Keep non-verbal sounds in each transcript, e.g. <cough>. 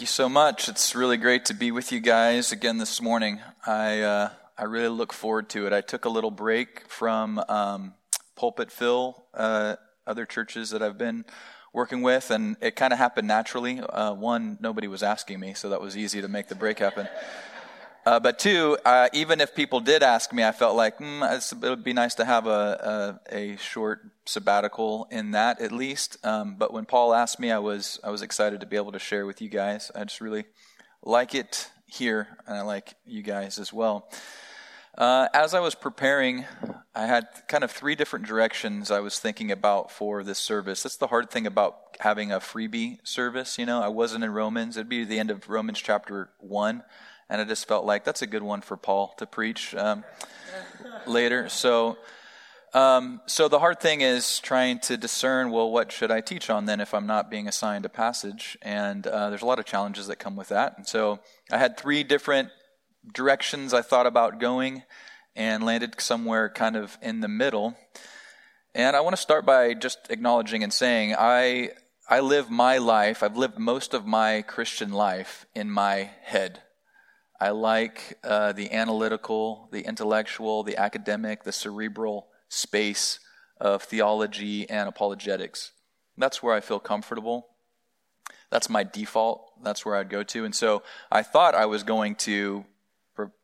Thank you so much. It's really great to be with you guys again this morning. I uh, I really look forward to it. I took a little break from um, Pulpit fill, uh, other churches that I've been working with, and it kind of happened naturally. Uh, one, nobody was asking me, so that was easy to make the break happen. Uh, but two, uh, even if people did ask me, I felt like mm, it would be nice to have a, a, a short sabbatical in that at least. Um, but when Paul asked me, I was I was excited to be able to share with you guys. I just really like it here, and I like you guys as well. Uh, as I was preparing, I had kind of three different directions I was thinking about for this service. That's the hard thing about having a freebie service. You know, I wasn't in Romans. It'd be the end of Romans chapter one and I just felt like that's a good one for Paul to preach um, later. So, um, so the hard thing is trying to discern. Well, what should I teach on then if I'm not being assigned a passage? And uh, there's a lot of challenges that come with that. And so I had three different directions I thought about going, and landed somewhere kind of in the middle. And I want to start by just acknowledging and saying I I live my life. I've lived most of my Christian life in my head. I like uh, the analytical, the intellectual, the academic, the cerebral space of theology and apologetics. That's where I feel comfortable. That's my default. That's where I'd go to. And so I thought I was going to,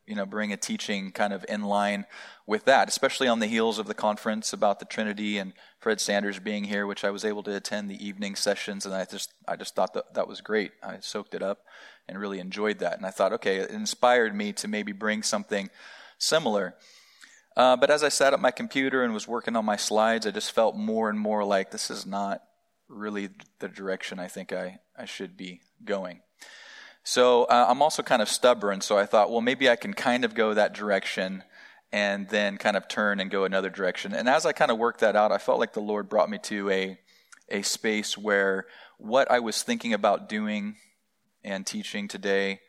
you know, bring a teaching kind of in line with that, especially on the heels of the conference about the Trinity and Fred Sanders being here, which I was able to attend the evening sessions, and I just I just thought that that was great. I soaked it up and really enjoyed that, and I thought, okay, it inspired me to maybe bring something similar. Uh, but as I sat at my computer and was working on my slides, I just felt more and more like this is not really the direction I think I, I should be going. So uh, I'm also kind of stubborn, so I thought, well, maybe I can kind of go that direction and then kind of turn and go another direction. And as I kind of worked that out, I felt like the Lord brought me to a a space where what I was thinking about doing and teaching today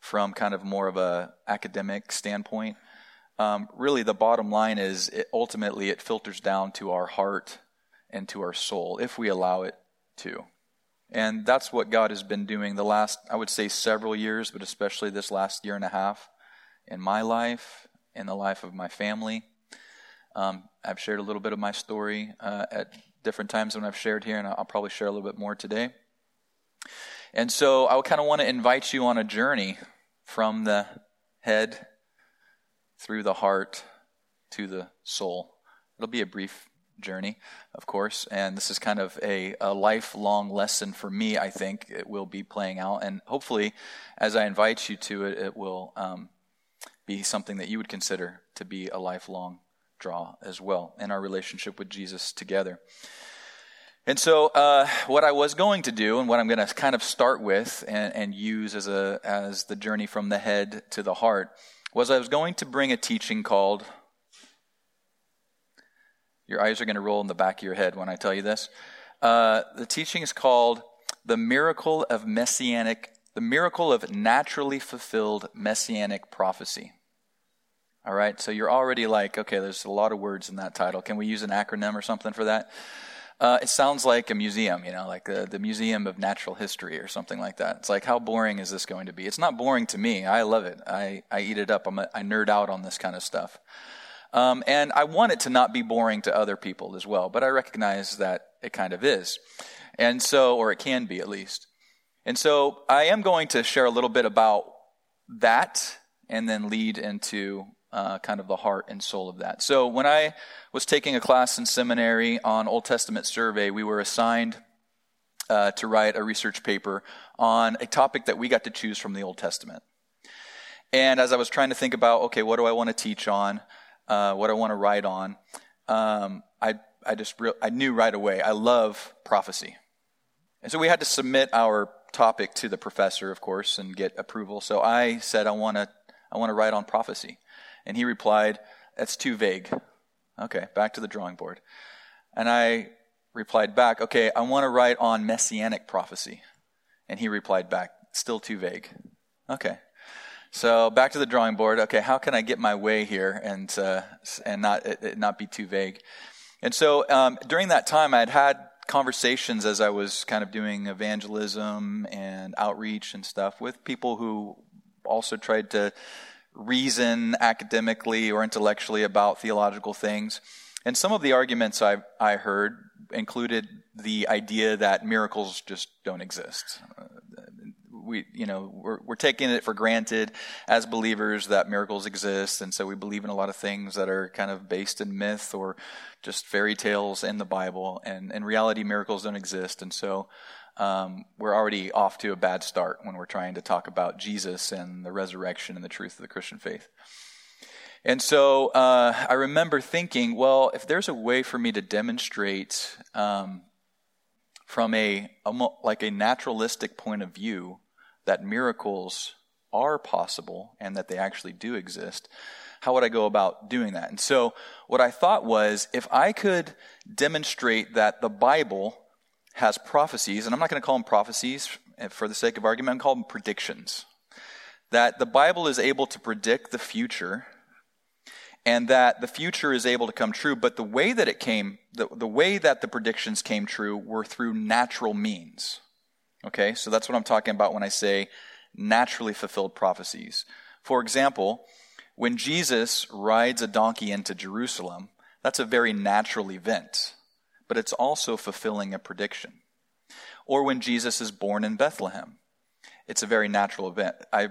from kind of more of a academic standpoint, um, really the bottom line is it, ultimately it filters down to our heart and to our soul if we allow it to. And that's what God has been doing the last, I would say, several years, but especially this last year and a half in my life in the life of my family. Um, I've shared a little bit of my story uh, at different times when I've shared here, and I'll probably share a little bit more today. And so I kind of want to invite you on a journey from the head through the heart to the soul. It'll be a brief journey, of course, and this is kind of a, a lifelong lesson for me, I think. It will be playing out, and hopefully, as I invite you to it, it will um, be something that you would consider to be a lifelong draw as well in our relationship with Jesus together. And so, uh, what I was going to do, and what I'm going to kind of start with and, and, use as a as the journey from the head to the heart, was I was going to bring a teaching called. Your eyes are going to roll in the back of your head when I tell you this. Uh, the teaching is called "The Miracle of Messianic the miracle of naturally fulfilled messianic prophecy. All right, so you're already like, okay, there's a lot of words in that title. Can we use an acronym or something for that? Uh, it sounds like a museum, you know, like the, the Museum of Natural History or something like that. It's like, how boring is this going to be? It's not boring to me. I love it. I, I eat it up. I'm a, I nerd out on this kind of stuff. Um, and I want it to not be boring to other people as well, but I recognize that it kind of is. And so, or it can be at least. And so I am going to share a little bit about that and then lead into uh, kind of the heart and soul of that. So when I was taking a class in seminary on Old Testament survey, we were assigned uh, to write a research paper on a topic that we got to choose from the Old Testament. And as I was trying to think about, okay, what do I want to teach on? Uh, what I want to write on? Um, I, I just re- I knew right away I love prophecy. And so we had to submit our topic to the professor, of course, and get approval. So I said, I want to, I want to write on prophecy. And he replied, that's too vague. Okay, back to the drawing board. And I replied back, okay, I want to write on messianic prophecy. And he replied back, still too vague. Okay. So back to the drawing board. Okay, how can I get my way here and uh, and not it, it not be too vague? And so um, during that time, I had had conversations as I was kind of doing evangelism and outreach and stuff with people who also tried to reason academically or intellectually about theological things. And some of the arguments I, I heard included the idea that miracles just don't exist. Uh, we, you know, we're, we're taking it for granted as believers that miracles exist, and so we believe in a lot of things that are kind of based in myth or just fairy tales in the Bible. And in reality, miracles don't exist, and so um, we're already off to a bad start when we're trying to talk about Jesus and the resurrection and the truth of the Christian faith. And so uh, I remember thinking, well, if there's a way for me to demonstrate um, from a, like a naturalistic point of view that miracles are possible and that they actually do exist, how would I go about doing that? And so what I thought was if I could demonstrate that the Bible has prophecies, and I'm not going to call them prophecies for the sake of argument, I'm calling them predictions. That the Bible is able to predict the future and that the future is able to come true, but the way that it came, the, the way that the predictions came true were through natural means. Okay, so that's what I'm talking about when I say naturally fulfilled prophecies. For example, when Jesus rides a donkey into Jerusalem, that's a very natural event, but it's also fulfilling a prediction. Or when Jesus is born in Bethlehem, it's a very natural event. I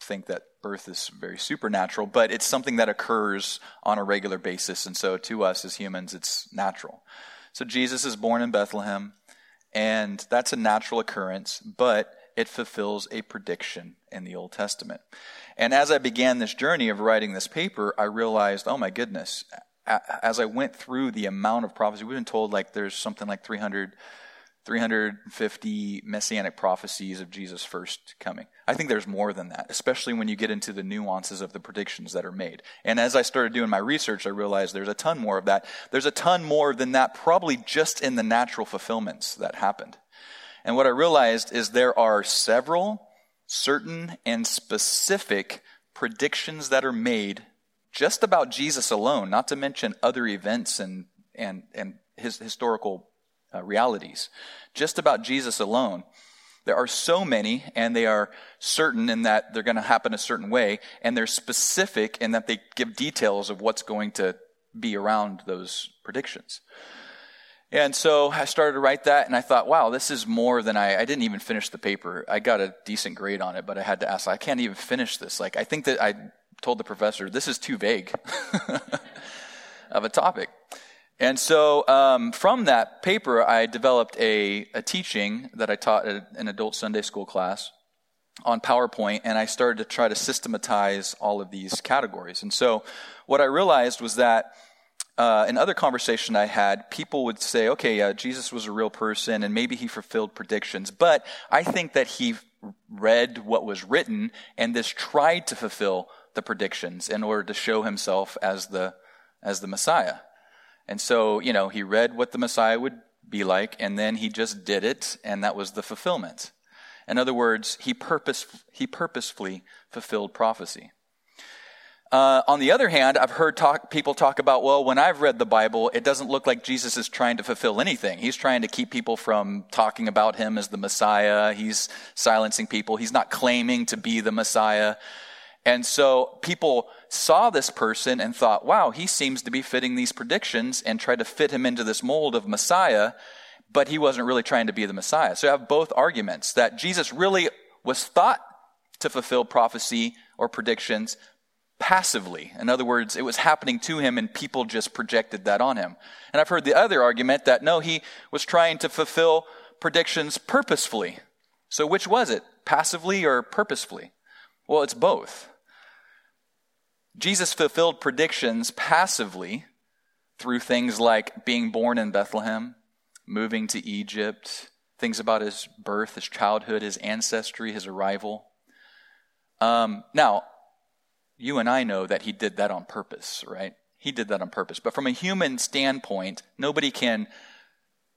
think that birth is very supernatural, but it's something that occurs on a regular basis. And so to us as humans, it's natural. So Jesus is born in Bethlehem, and that's a natural occurrence, but it fulfills a prediction in the Old Testament. And as I began this journey of writing this paper, I realized, oh my goodness, as I went through the amount of prophecy, we've been told like there's something like 300 350 messianic prophecies of Jesus' first coming. I think there's more than that, especially when you get into the nuances of the predictions that are made. And as I started doing my research, I realized there's a ton more of that. There's a ton more than that, probably just in the natural fulfillments that happened. And what I realized is there are several certain and specific predictions that are made just about Jesus alone, not to mention other events and, and, and his historical uh, realities. Just about Jesus alone. There are so many, and they are certain in that they're going to happen a certain way, and they're specific in that they give details of what's going to be around those predictions. And so I started to write that, and I thought, wow, this is more than I. I didn't even finish the paper. I got a decent grade on it, but I had to ask, I can't even finish this. Like, I think that I told the professor, this is too vague <laughs> of a topic. And so um, from that paper, I developed a, a teaching that I taught in an adult Sunday school class on PowerPoint, and I started to try to systematize all of these categories. And so what I realized was that uh, in other conversation I had, people would say, okay, uh, Jesus was a real person, and maybe he fulfilled predictions, but I think that he read what was written and this tried to fulfill the predictions in order to show himself as the as the Messiah. And so, you know, he read what the Messiah would be like, and then he just did it, and that was the fulfillment. In other words, he, purpose, he purposefully fulfilled prophecy. Uh, on the other hand, I've heard talk, people talk about, well, when I've read the Bible, it doesn't look like Jesus is trying to fulfill anything. He's trying to keep people from talking about him as the Messiah. He's silencing people. He's not claiming to be the Messiah. And so people saw this person and thought, wow, he seems to be fitting these predictions and tried to fit him into this mold of Messiah, but he wasn't really trying to be the Messiah. So I have both arguments that Jesus really was thought to fulfill prophecy or predictions passively. In other words, it was happening to him and people just projected that on him. And I've heard the other argument that no, he was trying to fulfill predictions purposefully. So which was it? Passively or purposefully? Well, it's both. Jesus fulfilled predictions passively through things like being born in Bethlehem, moving to Egypt, things about his birth, his childhood, his ancestry, his arrival. Um, now, you and I know that he did that on purpose, right? He did that on purpose. But from a human standpoint, nobody can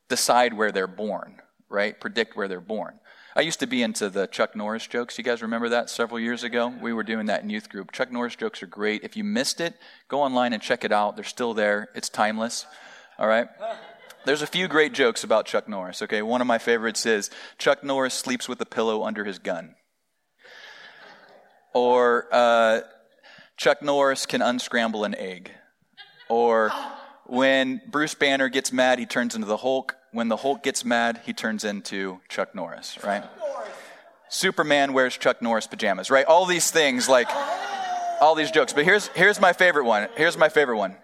decide where they're born, right? Predict where they're born. I used to be into the Chuck Norris jokes. You guys remember that several years ago? We were doing that in youth group. Chuck Norris jokes are great. If you missed it, go online and check it out. They're still there. It's timeless. All right? There's a few great jokes about Chuck Norris, okay? One of my favorites is Chuck Norris sleeps with a pillow under his gun. Or uh, Chuck Norris can unscramble an egg. Or when Bruce Banner gets mad, he turns into the Hulk. When the Hulk gets mad, he turns into Chuck Norris, right? Superman wears Chuck Norris pajamas, right? All these things, like all these jokes. But here's, here's my favorite one. Here's my favorite one.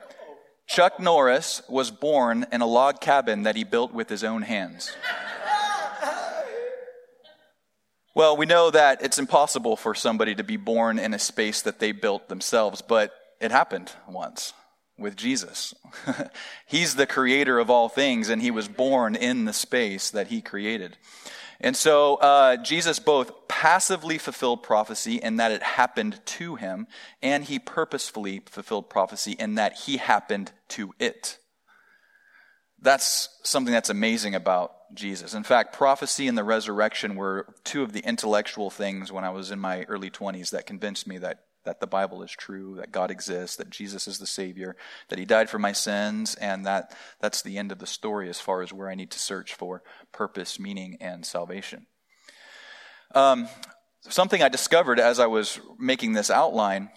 Chuck Norris was born in a log cabin that he built with his own hands. Well, we know that it's impossible for somebody to be born in a space that they built themselves, but it happened once with Jesus. <laughs> He's the creator of all things, and he was born in the space that he created. And so uh, Jesus both passively fulfilled prophecy in that it happened to him, and he purposefully fulfilled prophecy in that he happened to it. That's something that's amazing about Jesus. In fact, prophecy and the resurrection were two of the intellectual things when I was in my early 20s that convinced me that that the Bible is true, that God exists, that Jesus is the Savior, that He died for my sins, and that that's the end of the story as far as where I need to search for purpose, meaning, and salvation. Um, something I discovered as I was making this outline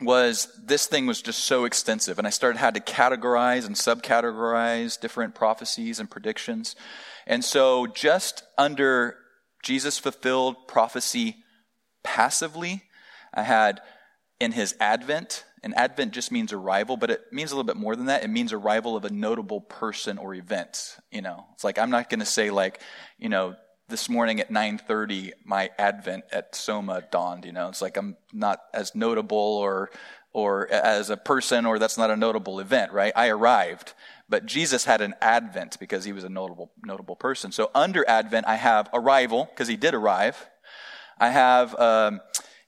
was this thing was just so extensive, and I started had to categorize and subcategorize different prophecies and predictions. And so, just under Jesus fulfilled prophecy passively, I had in his advent, and advent just means arrival, but it means a little bit more than that. It means arrival of a notable person or event. You know, it's like I'm not going to say like, you know, this morning at 9:30 my advent at Soma dawned. You know, it's like I'm not as notable or or as a person, or that's not a notable event, right? I arrived, but Jesus had an advent because he was a notable notable person. So under advent, I have arrival because he did arrive. I have. Um,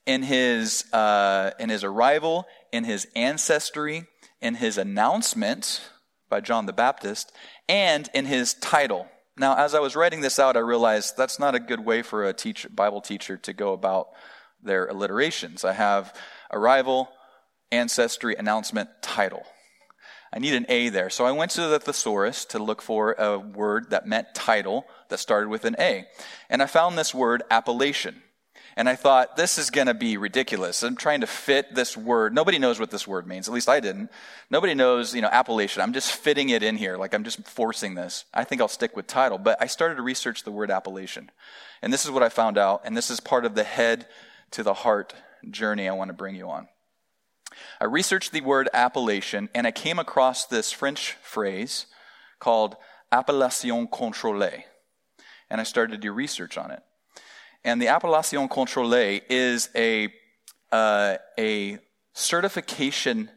in his, uh, in his arrival, in his ancestry, in his announcement by John the Baptist, and in his title. Now, as I was writing this out, I realized that's not a good way for a Bible teacher to go about their alliterations. I have arrival, ancestry, announcement, title. I need an A there. So I went to the thesaurus to look for a word that meant title that started with an A. And I found this word appellation. And I thought, this is going to be ridiculous. I'm trying to fit this word. Nobody knows what this word means. At least I didn't. Nobody knows, you know, appellation. I'm just fitting it in here. Like I'm just forcing this. I think I'll stick with title. But I started to research the word appellation. And this is what I found out. And this is part of the head to the heart journey I want to bring you on. I researched the word appellation and I came across this French phrase called appellation contrôlée. And I started to do research on it. And the Appellation Contrôlée is a, uh, a certification,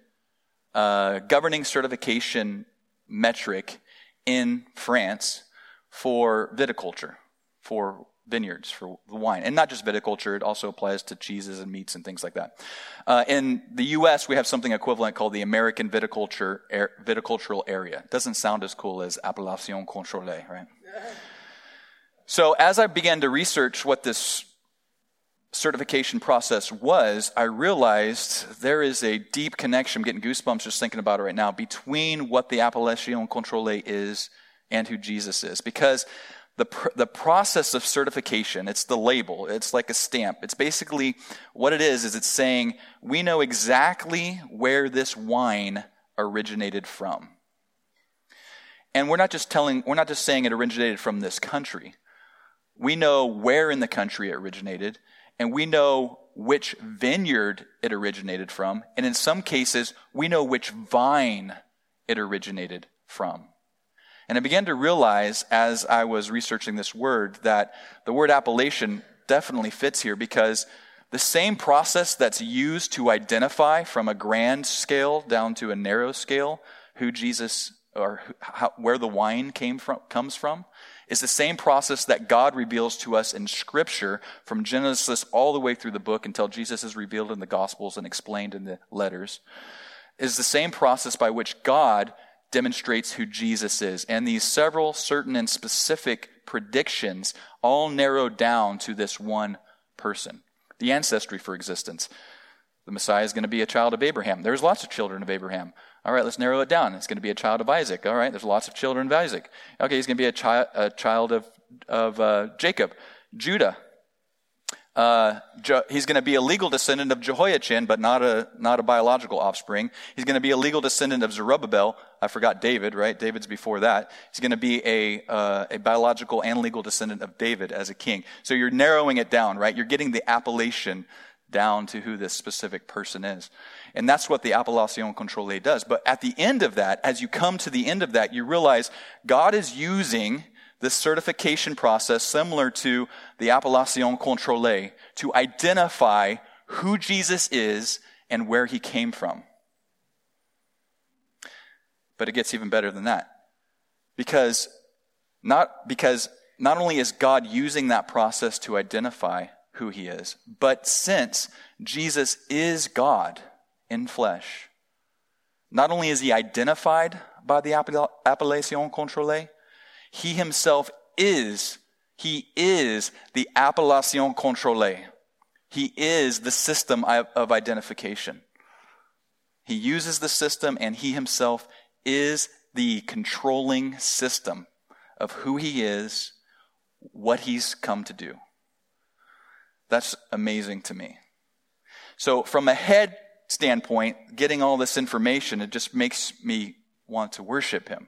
uh, governing certification metric in France for viticulture, for vineyards, for wine. And not just viticulture, it also applies to cheeses and meats and things like that. Uh, in the U.S., we have something equivalent called the American Viticulture Viticultural Area. Doesn't sound as cool as Appellation Contrôlée, right? So, as I began to research what this certification process was, I realized there is a deep connection. I'm getting goosebumps just thinking about it right now between what the Appellation Contrôlée is and who Jesus is. Because the, pr- the process of certification, it's the label, it's like a stamp. It's basically what it is, is it's saying we know exactly where this wine originated from. And we're not just telling, we're not just saying it originated from this country. We know where in the country it originated, and we know which vineyard it originated from, and in some cases, we know which vine it originated from. And I began to realize as I was researching this word that the word appellation definitely fits here because the same process that's used to identify from a grand scale down to a narrow scale who Jesus or how, where the wine came from comes from is the same process that God reveals to us in Scripture from Genesis all the way through the book until Jesus is revealed in the Gospels and explained in the letters, is the same process by which God demonstrates who Jesus is. And these several certain and specific predictions all narrow down to this one person. The ancestry for existence. The Messiah is going to be a child of Abraham. There's lots of children of Abraham. All right, let's narrow it down. It's going to be a child of Isaac. All right, there's lots of children of Isaac. Okay, he's going to be a, chi- a child of, of uh, Jacob, Judah. Uh, he's going to be a legal descendant of Jehoiachin, but not a, not a biological offspring. He's going to be a legal descendant of Zerubbabel. I forgot David, right? David's before that. He's going to be a, uh, a biological and legal descendant of David as a king. So you're narrowing it down, right? You're getting the appellation down to who this specific person is. And that's what the appellation contrôlée does. But at the end of that, as you come to the end of that, you realize God is using this certification process, similar to the appellation contrôlée, to identify who Jesus is and where he came from. But it gets even better than that. Because not, because not only is God using that process to identify who he is, but since Jesus is God in flesh, not only is he identified by the appellation contrôlée, he himself is, he is the appellation contrôlée. He is the system of identification. He uses the system and he himself is the controlling system of who he is, what he's come to do. That's amazing to me. So, from a head standpoint, getting all this information, it just makes me want to worship him.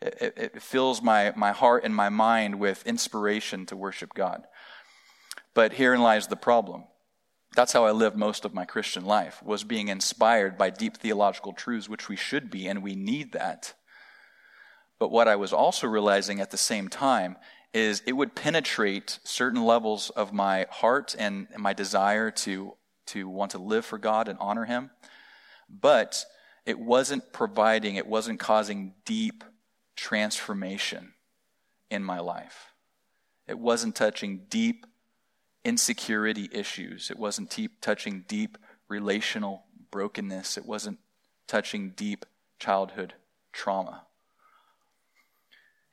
It, it, fills my, my heart and my mind with inspiration to worship God. But herein lies the problem. That's how I lived most of my Christian life, was being inspired by deep theological truths, which we should be, and we need that. But what I was also realizing at the same time is it would penetrate certain levels of my heart and my desire to, to want to live for God and honor Him. But it wasn't providing, it wasn't causing deep transformation in my life. It wasn't touching deep insecurity issues. It wasn't deep, touching deep relational brokenness. It wasn't touching deep childhood trauma.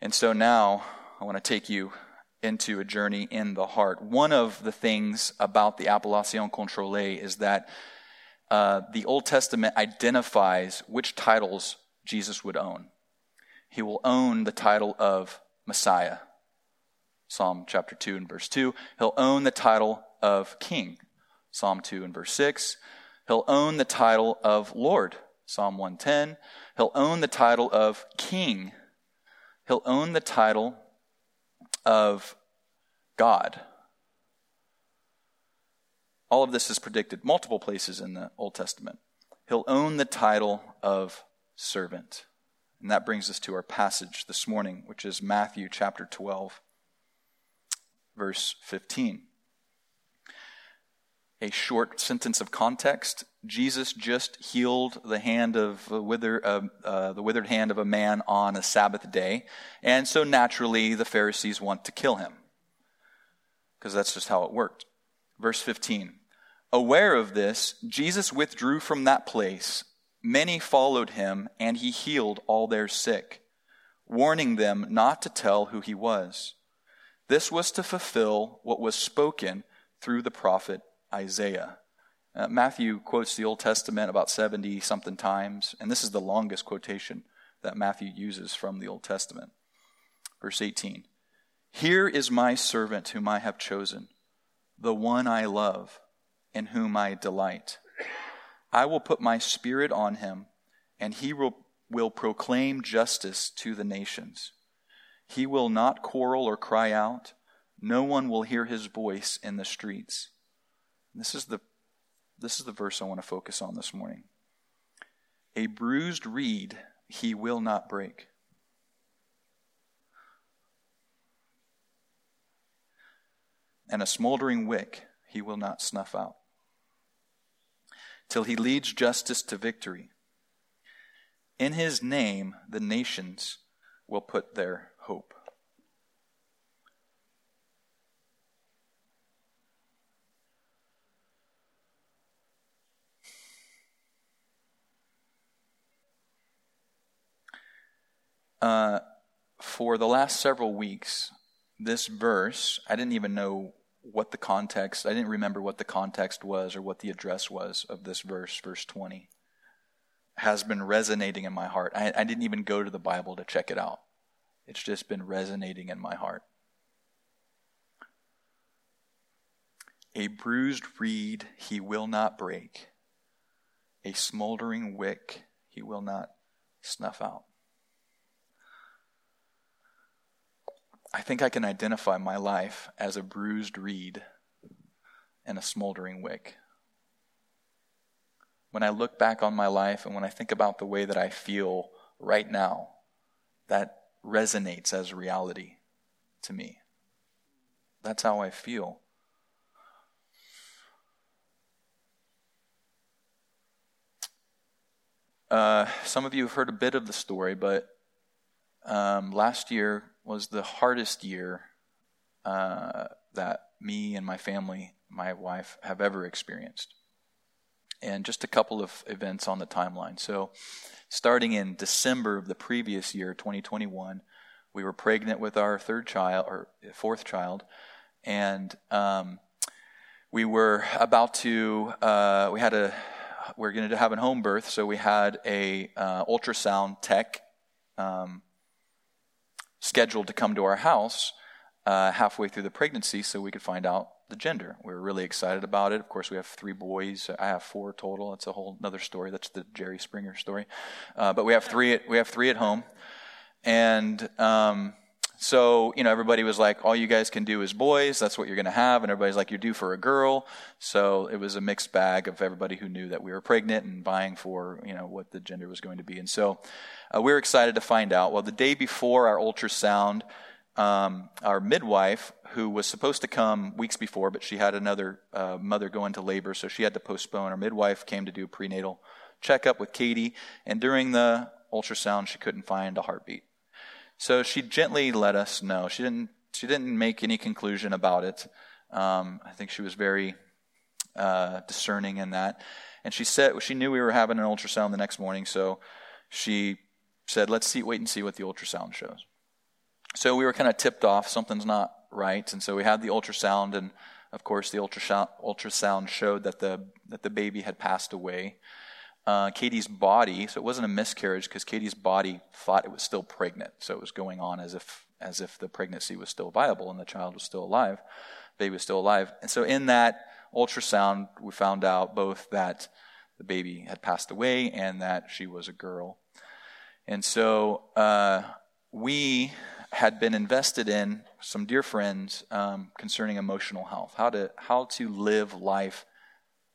And so now I want to take you into a journey in the heart. One of the things about the appellation contrôlée is that uh, the Old Testament identifies which titles Jesus would own he will own the title of Messiah. Psalm chapter 2 and verse 2. He'll own the title of King. Psalm 2 and verse 6. He'll own the title of Lord. Psalm 110. He'll own the title of King. He'll own the title of God. All of this is predicted multiple places in the Old Testament. He'll own the title of servant. And that brings us to our passage this morning, which is Matthew chapter 12, verse 15. A short sentence of context Jesus just healed the hand of a wither, uh, uh, the withered hand of a man on a Sabbath day, and so naturally the Pharisees want to kill him because that's just how it worked. Verse 15. Aware of this, Jesus withdrew from that place Many followed him, and he healed all their sick, warning them not to tell who he was. This was to fulfill what was spoken through the prophet Isaiah. Uh, Matthew quotes the Old Testament about 70 something times, and this is the longest quotation that Matthew uses from the Old Testament. Verse 18 Here is my servant whom I have chosen, the one I love, in whom I delight. I will put my spirit on him, and he will, will proclaim justice to the nations. He will not quarrel or cry out. No one will hear his voice in the streets. This is the, this is the verse I want to focus on this morning. A bruised reed he will not break. And a smoldering wick he will not snuff out till he leads justice to victory. In his name, the nations will put their hope. Uh, for the last several weeks, this verse, I didn't even know what the context, I didn't remember what the context was or what the address was of this verse, verse 20. Has been resonating in my heart. I, I didn't even go to the Bible to check it out. It's just been resonating in my heart. A bruised reed he will not break, a smoldering wick he will not snuff out. I think I can identify my life as a bruised reed and a smoldering wick. When I look back on my life and when I think about the way that I feel right now, that resonates as reality to me. That's how I feel. Uh, some of you have heard a bit of the story, but um, last year was the hardest year uh, that me and my family, my wife, have ever experienced. And just a couple of events on the timeline. So, starting in December of the previous year, 2021, we were pregnant with our third child, or fourth child, and um, we were about to, uh, we had a we're going to have a home birth, so we had a uh, ultrasound tech um, scheduled to come to our house uh, halfway through the pregnancy, so we could find out the gender. We were really excited about it. Of course, we have three boys. I have four total. That's a whole other story. That's the Jerry Springer story. Uh, but we have three. At, we have three at home, and um, so, you know, everybody was like, all you guys can do is boys. That's what you're going to have. And everybody's like, you're due for a girl. So it was a mixed bag of everybody who knew that we were pregnant and vying for, you know, what the gender was going to be. And so uh, we were excited to find out. Well, the day before our ultrasound, um, our midwife, who was supposed to come weeks before, but she had another uh, mother go into labor, so she had to postpone. Our midwife came to do a prenatal checkup with Katie. And during the ultrasound, she couldn't find a heartbeat. So she gently let us know. She didn't, she didn't make any conclusion about it. Um, I think she was very uh, discerning in that. And she said she knew we were having an ultrasound the next morning, so she said, "Let's see, wait and see what the ultrasound shows." So we were kind of tipped off something's not right, and so we had the ultrasound, and of course the ultrasound showed that the that the baby had passed away uh, Katie's body, so it wasn't a miscarriage because Katie's body thought it was still pregnant. So it was going on as if as if the pregnancy was still viable and the child was still alive, baby was still alive. And so in that ultrasound, we found out both that the baby had passed away and that she was a girl. And so uh, we had been invested in some dear friends um, concerning emotional health, how to how to live life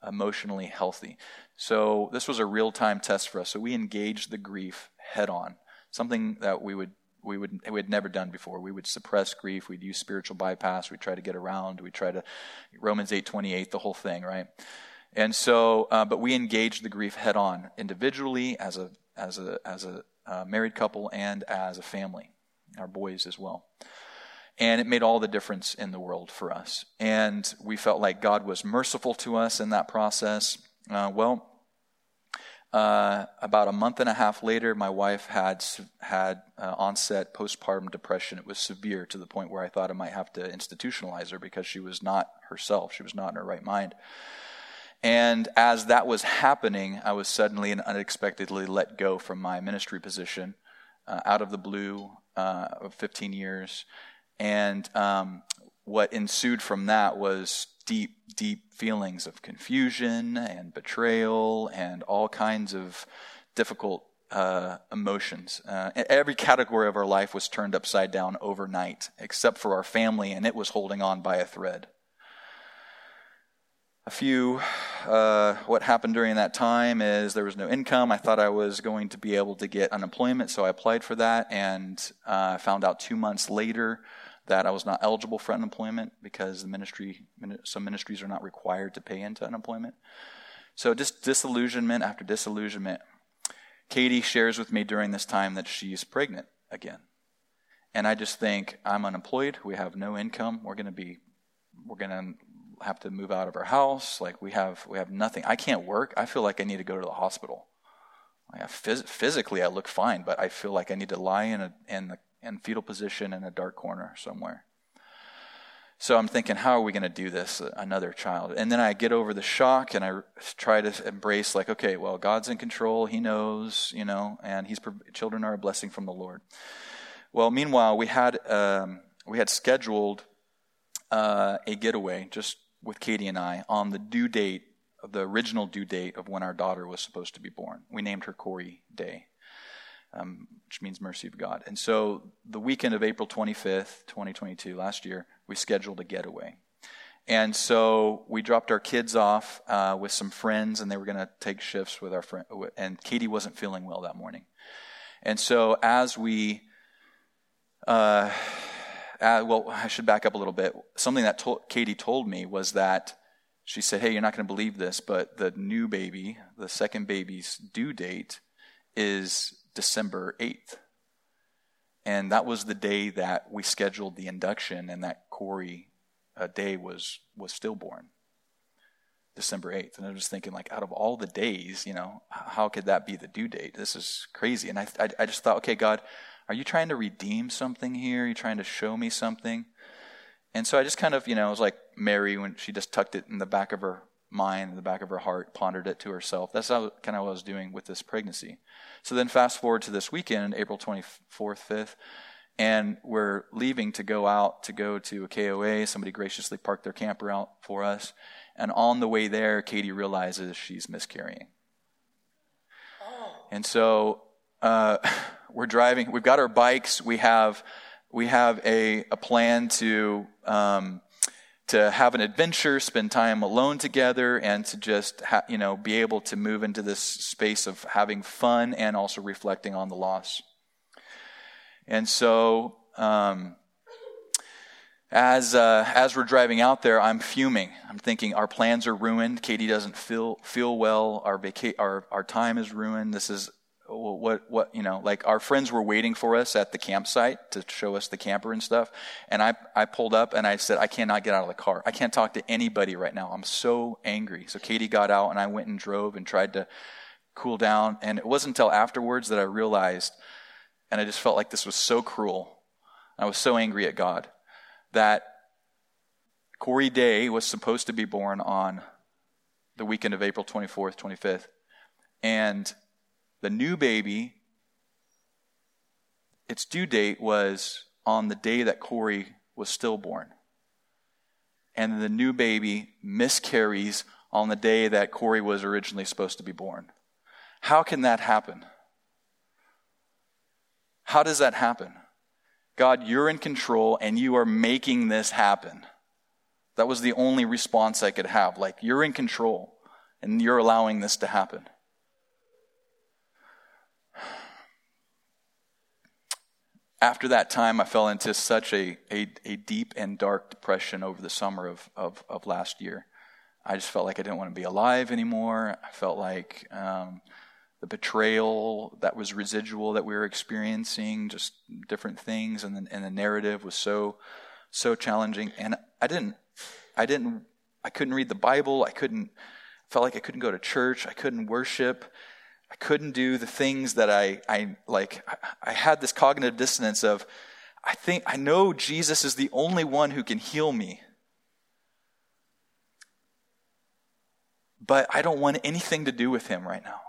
emotionally healthy. So this was a real time test for us. So we engaged the grief head on, something that we would we would we had never done before. We would suppress grief. We'd use spiritual bypass. We'd try to get around. We'd try to Romans eight twenty eight, the whole thing, right? And so, uh, but we engaged the grief head on, individually, as a as a as a uh, married couple, and as a family, our boys as well. And it made all the difference in the world for us. And we felt like God was merciful to us in that process. Uh, well, uh, about a month and a half later, my wife had had uh, onset postpartum depression. It was severe to the point where I thought I might have to institutionalize her because she was not herself. She was not in her right mind. And as that was happening, I was suddenly and unexpectedly let go from my ministry position uh, out of the blue uh, of 15 years. And um, what ensued from that was deep, deep feelings of confusion and betrayal and all kinds of difficult uh, emotions. Uh, every category of our life was turned upside down overnight, except for our family, and it was holding on by a thread. A few, uh, what happened during that time is there was no income. I thought I was going to be able to get unemployment, so I applied for that and uh, found out two months later that I was not eligible for unemployment because the ministry, some ministries are not required to pay into unemployment. So just disillusionment after disillusionment. Katie shares with me during this time that she's pregnant again. And I just think, I'm unemployed. We have no income. We're going to be, we're going to have to move out of our house. Like we have, we have nothing. I can't work. I feel like I need to go to the hospital. phys- physically, I look fine, but I feel like I need to lie in a, in the in fetal position in a dark corner somewhere. So I'm thinking, how are we going to do this? Another child. And then I get over the shock and I try to embrace, like, okay, well, God's in control. He knows, you know, and he's, children are a blessing from the Lord. Well, meanwhile, we had, um, we had scheduled uh, a getaway just with Katie and I on the due date of the original due date of when our daughter was supposed to be born. We named her Corey Day, um, which means mercy of God. And so the weekend of April 25th, 2022, last year, we scheduled a getaway. And so we dropped our kids off uh, with some friends, and they were going to take shifts with our friend. And Katie wasn't feeling well that morning. And so as we, uh, uh, well, I should back up a little bit. Something that to- Katie told me was that she said, Hey, you're not going to believe this, but the new baby, the second baby's due date is December 8th. And that was the day that we scheduled the induction, and that Corey uh, day was, was stillborn, December 8th. And I was thinking, like, out of all the days, you know, how could that be the due date? This is crazy. And I, I, I just thought, okay, God, are you trying to redeem something here? Are you trying to show me something? And so I just kind of, you know, it was like Mary when she just tucked it in the back of her mind, in the back of her heart, pondered it to herself. That's how, kind of what I was doing with this pregnancy. So then fast forward to this weekend, April 24th, 5th, and we're leaving to go out to go to a KOA. Somebody graciously parked their camper out for us. And on the way there, Katie realizes she's miscarrying. Oh. And so uh, <laughs> we're driving. We've got our bikes. We have we have a, a plan to um, to have an adventure, spend time alone together, and to just ha- you know be able to move into this space of having fun and also reflecting on the loss. And so, um, as uh, as we're driving out there, I'm fuming. I'm thinking our plans are ruined. Katie doesn't feel feel well. Our vaca- our our time is ruined. This is what what you know like our friends were waiting for us at the campsite to show us the camper and stuff and i i pulled up and i said i cannot get out of the car. I can't talk to anybody right now. I'm so angry. So katie got out and i went and drove and tried to cool down and it wasn't until afterwards that i realized and i just felt like this was so cruel i was so angry at god that corey day was supposed to be born on the weekend of april 24th 25th and the new baby, its due date was on the day that Corey was stillborn. And the new baby miscarries on the day that Corey was originally supposed to be born. How can that happen? How does that happen? God, you're in control and you are making this happen. That was the only response I could have. Like, you're in control and you're allowing this to happen. After that time, I fell into such a, a, a, deep and dark depression over the summer of, of, of, last year. I just felt like I didn't want to be alive anymore. I felt like um, the betrayal that was residual that we were experiencing, just different things, and the, and the narrative was so so challenging. And I didn't, I didn't, I couldn't read the Bible. I couldn't, felt like I couldn't go to church. I couldn't worship. I couldn't do the things that I, I like. I had this cognitive dissonance of, I think, I know Jesus is the only one who can heal me. But I don't want anything to do with him right now.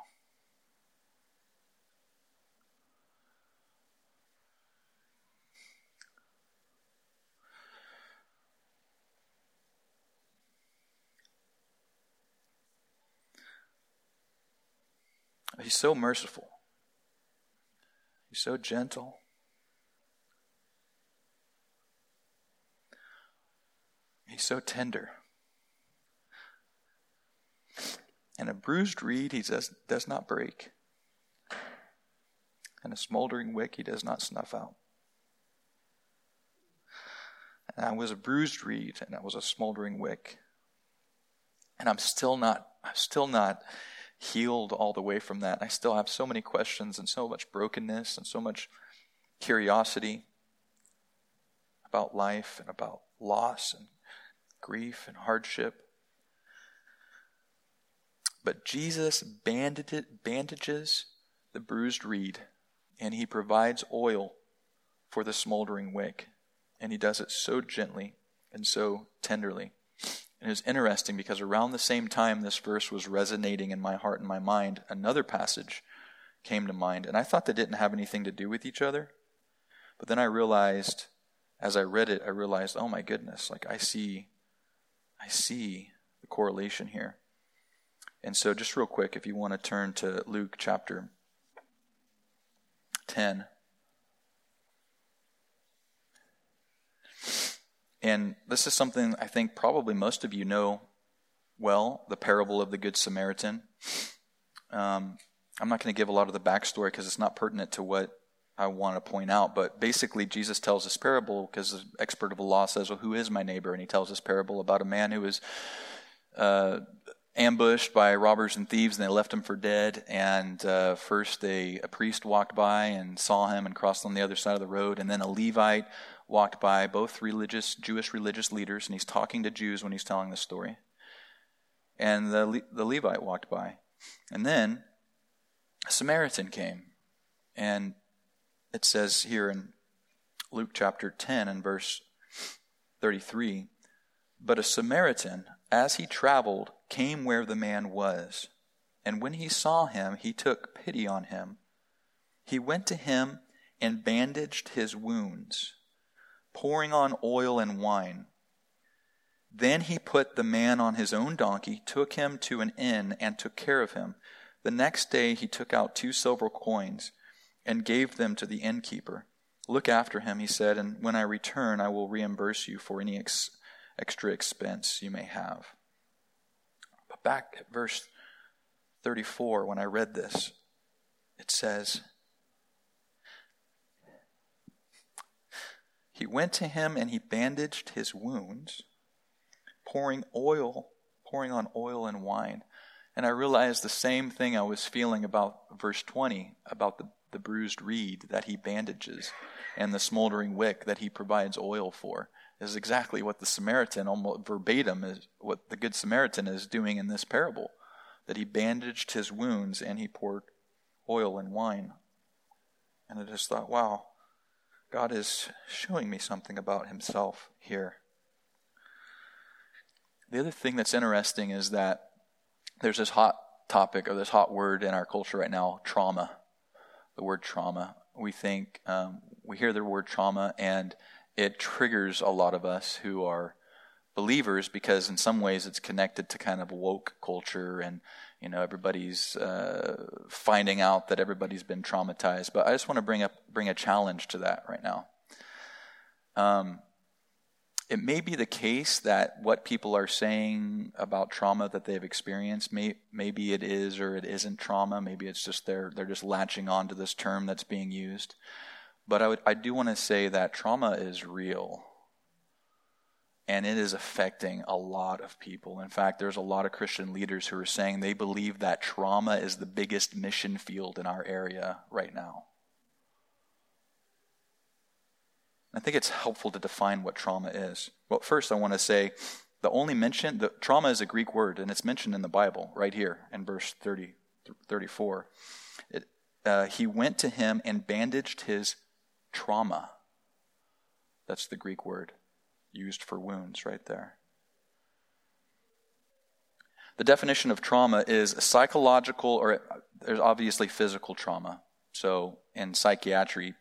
He's so merciful. He's so gentle. He's so tender. And a bruised reed he does, does not break, and a smoldering wick he does not snuff out. And I was a bruised reed, and I was a smoldering wick. And I'm still not, I'm still not healed all the way from that. I still have so many questions and so much brokenness and so much curiosity about life and about loss and grief and hardship. But Jesus bandages the bruised reed and he provides oil for the smoldering wick. And he does it so gently and so tenderly. And it was interesting because around the same time this verse was resonating in my heart and my mind, another passage came to mind. And I thought they didn't have anything to do with each other. But then I realized, as I read it, I realized, oh my goodness, like I see, I see the correlation here. And so, just real quick, if you want to turn to Luke chapter 10. And this is something I think probably most of you know well the parable of the Good Samaritan. Um, I'm not going to give a lot of the backstory because it's not pertinent to what I want to point out. But basically, Jesus tells this parable because the expert of the law says, Well, who is my neighbor? And he tells this parable about a man who was uh, ambushed by robbers and thieves, and they left him for dead. And uh, first, a, a priest walked by and saw him and crossed on the other side of the road. And then a Levite walked by, both religious, Jewish religious leaders, and he's talking to Jews when he's telling this story. And the, the Levite walked by. And then a Samaritan came. And it says here in Luke chapter 10 and verse 33 But a Samaritan, as he traveled, came where the man was. And when he saw him, he took pity on him. He went to him and bandaged his wounds pouring on oil and wine. Then he put the man on his own donkey, took him to an inn, and took care of him. The next day he took out two silver coins and gave them to the innkeeper. Look after him, he said, and when I return, I will reimburse you for any ex- extra expense you may have. But back at verse 34, when I read this, it says, He went to him and he bandaged his wounds, pouring oil, pouring on oil and wine. And I realized the same thing I was feeling about verse 20, about the, the bruised reed that he bandages and the smoldering wick that he provides oil for. Is exactly what the Samaritan, almost verbatim, is what the Good Samaritan is doing in this parable. That he bandaged his wounds and he poured oil and wine. And I just thought, wow, God is showing me something about himself here. The other thing that's interesting is that there's this hot topic or this hot word in our culture right now trauma. The word trauma. We think, um, we hear the word trauma and it triggers a lot of us who are believers because in some ways it's connected to kind of woke culture and you know everybody's uh, finding out that everybody's been traumatized but i just want to bring up bring a challenge to that right now. Um, it may be the case that what people are saying about trauma that they've experienced may, maybe it is or it isn't trauma. Maybe it's just they're they're just latching on to this term that's being used. But i would i do want to say that trauma is real and it is affecting a lot of people. In fact, there's a lot of Christian leaders who are saying they believe that trauma is the biggest mission field in our area right now. I think it's helpful to define what trauma is. Well, first, I want to say the only mention, the, trauma is a Greek word, and it's mentioned in the Bible right here in verse 30, 34. It, uh, he went to him and bandaged his trauma. That's the Greek word used for wounds right there. The definition of trauma is psychological, or there's obviously physical trauma. So in psychiatry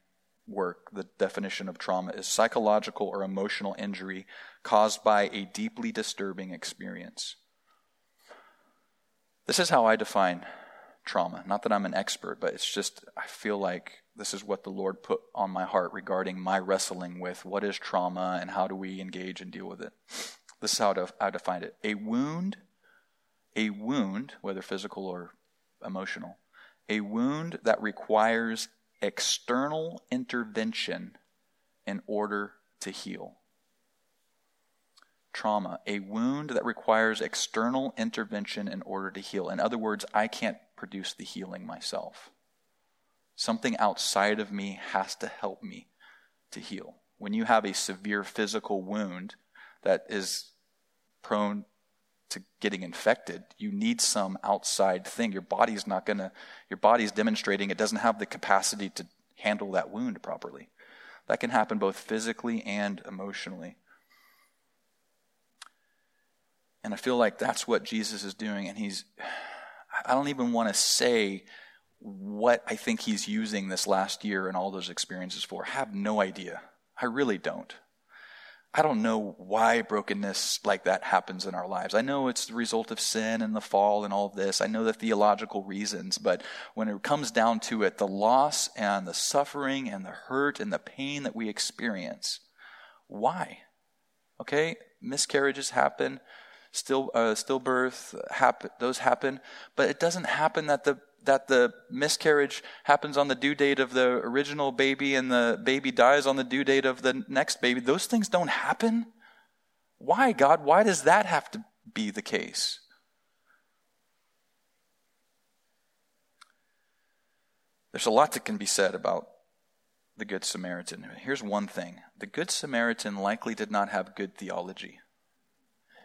work, the definition of trauma is psychological or emotional injury caused by a deeply disturbing experience. This is how I define trauma. Not that I'm an expert, but it's just, I feel like this is what the Lord put on my heart regarding my wrestling with what is trauma and how do we engage and deal with it. This is how I define it. A wound, a wound, whether physical or emotional, a wound that requires external intervention in order to heal. Trauma, a wound that requires external intervention in order to heal. In other words, I can't produce the healing myself. Something outside of me has to help me to heal. When you have a severe physical wound that is prone to getting infected, you need some outside thing. Your body's not going to, your body's demonstrating it doesn't have the capacity to handle that wound properly. That can happen both physically and emotionally. And I feel like that's what Jesus is doing. And he's, <sighs> I don't even want to say what I think he's using this last year and all those experiences for. I have no idea. I really don't. I don't know why brokenness like that happens in our lives. I know it's the result of sin and the fall and all of this. I know the theological reasons, but when it comes down to it, the loss and the suffering and the hurt and the pain that we experience, why? Okay, miscarriages happen, still uh, stillbirth happen, those happen, but it doesn't happen that the that the miscarriage happens on the due date of the original baby and the baby dies on the due date of the next baby. Those things don't happen. Why, God? Why does that have to be the case? There's a lot that can be said about the Good Samaritan. Here's one thing the Good Samaritan likely did not have good theology.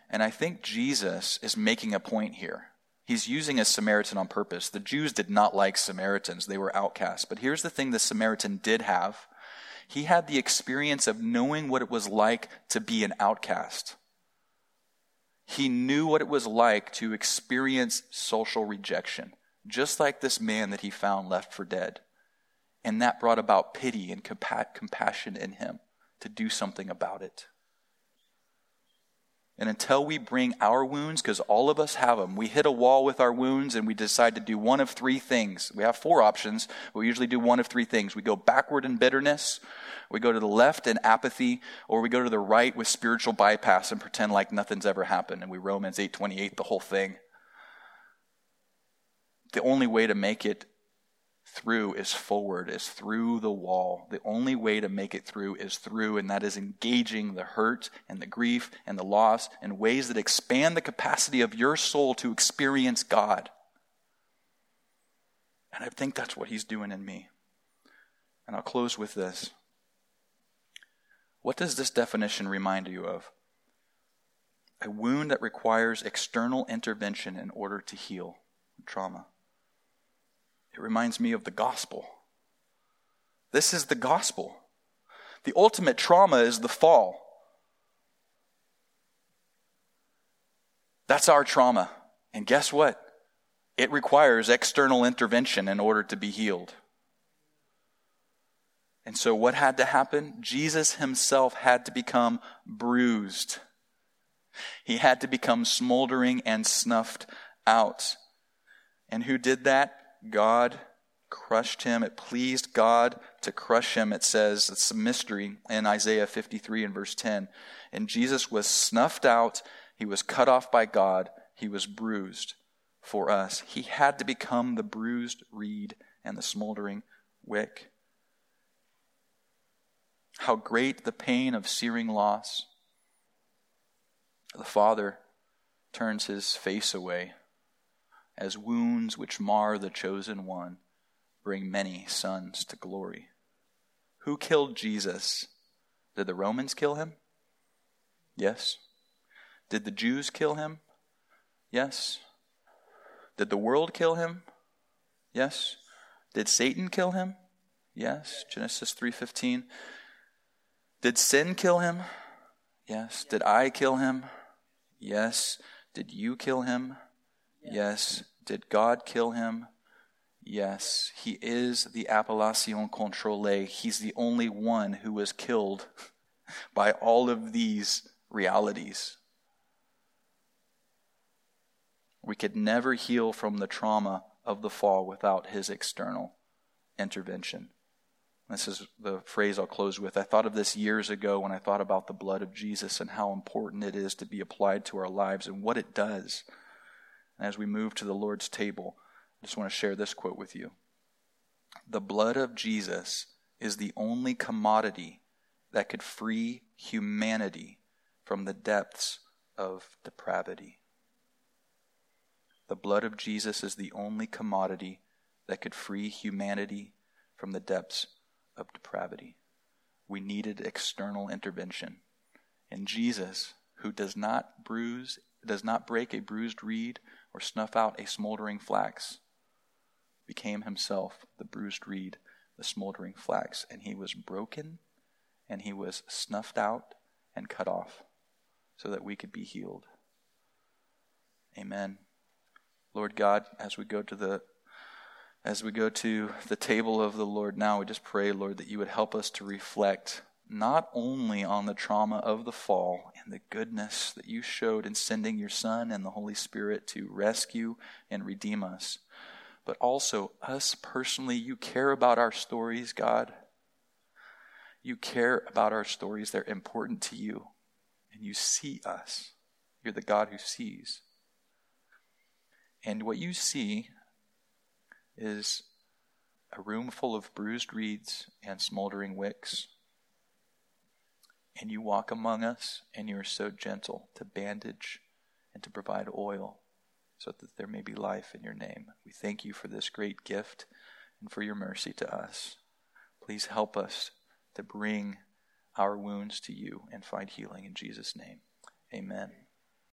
And I think Jesus is making a point here. He's using a Samaritan on purpose. The Jews did not like Samaritans, they were outcasts. But here's the thing the Samaritan did have he had the experience of knowing what it was like to be an outcast. He knew what it was like to experience social rejection, just like this man that he found left for dead. And that brought about pity and compassion in him to do something about it. And until we bring our wounds, because all of us have them, we hit a wall with our wounds and we decide to do one of three things. We have four options. But we usually do one of three things. We go backward in bitterness, we go to the left in apathy, or we go to the right with spiritual bypass and pretend like nothing's ever happened. And we Romans 8:28 the whole thing. The only way to make it through is forward, is through the wall. The only way to make it through is through, and that is engaging the hurt and the grief and the loss in ways that expand the capacity of your soul to experience God. And I think that's what he's doing in me. And I'll close with this. What does this definition remind you of? A wound that requires external intervention in order to heal trauma. It reminds me of the gospel. This is the gospel. The ultimate trauma is the fall. That's our trauma. And guess what? It requires external intervention in order to be healed. And so, what had to happen? Jesus himself had to become bruised. He had to become smoldering and snuffed out. And who did that? God crushed him. It pleased God to crush him. It says, it's a mystery in Isaiah 53 and verse 10. And Jesus was snuffed out. He was cut off by God. He was bruised for us. He had to become the bruised reed and the smoldering wick. How great the pain of searing loss. The Father turns his face away as wounds which mar the chosen one bring many sons to glory. Who killed Jesus? Did the Romans kill him? Yes. Did the Jews kill him? Yes. Did the world kill him? Yes. Did Satan kill him? Yes. Genesis 3:15. Did sin kill him? Yes. Did I kill him? Yes. Did you kill him? Yes. Did God kill him? Yes. He is the appellation contrôlée. He's the only one who was killed <laughs> by all of these realities. We could never heal from the trauma of the fall without his external intervention. This is the phrase I'll close with. I thought of this years ago when I thought about the blood of Jesus and how important it is to be applied to our lives and what it does. And as we move to the Lord's table, I just want to share this quote with you. The blood of Jesus is the only commodity that could free humanity from the depths of depravity. The blood of Jesus is the only commodity that could free humanity from the depths of depravity. We needed external intervention. And Jesus, who does not bruise, does not break a bruised reed or snuff out a smoldering flax, became himself the bruised reed, the smoldering flax, and he was broken and he was snuffed out and cut off so that we could be healed. Amen. Lord God, as we go to the as we go to the table of the Lord now, we just pray, Lord, that you would help us to reflect not only on the trauma of the fall and the goodness that you showed in sending your Son and the Holy Spirit to rescue and redeem us, but also us personally. You care about our stories, God. You care about our stories. They're important to you. And you see us. You're the God who sees. And what you see is a room full of bruised reeds and smoldering wicks. And you walk among us, and you are so gentle to bandage and to provide oil so that there may be life in your name. We thank you for this great gift and for your mercy to us. Please help us to bring our wounds to you and find healing in Jesus' name. Amen.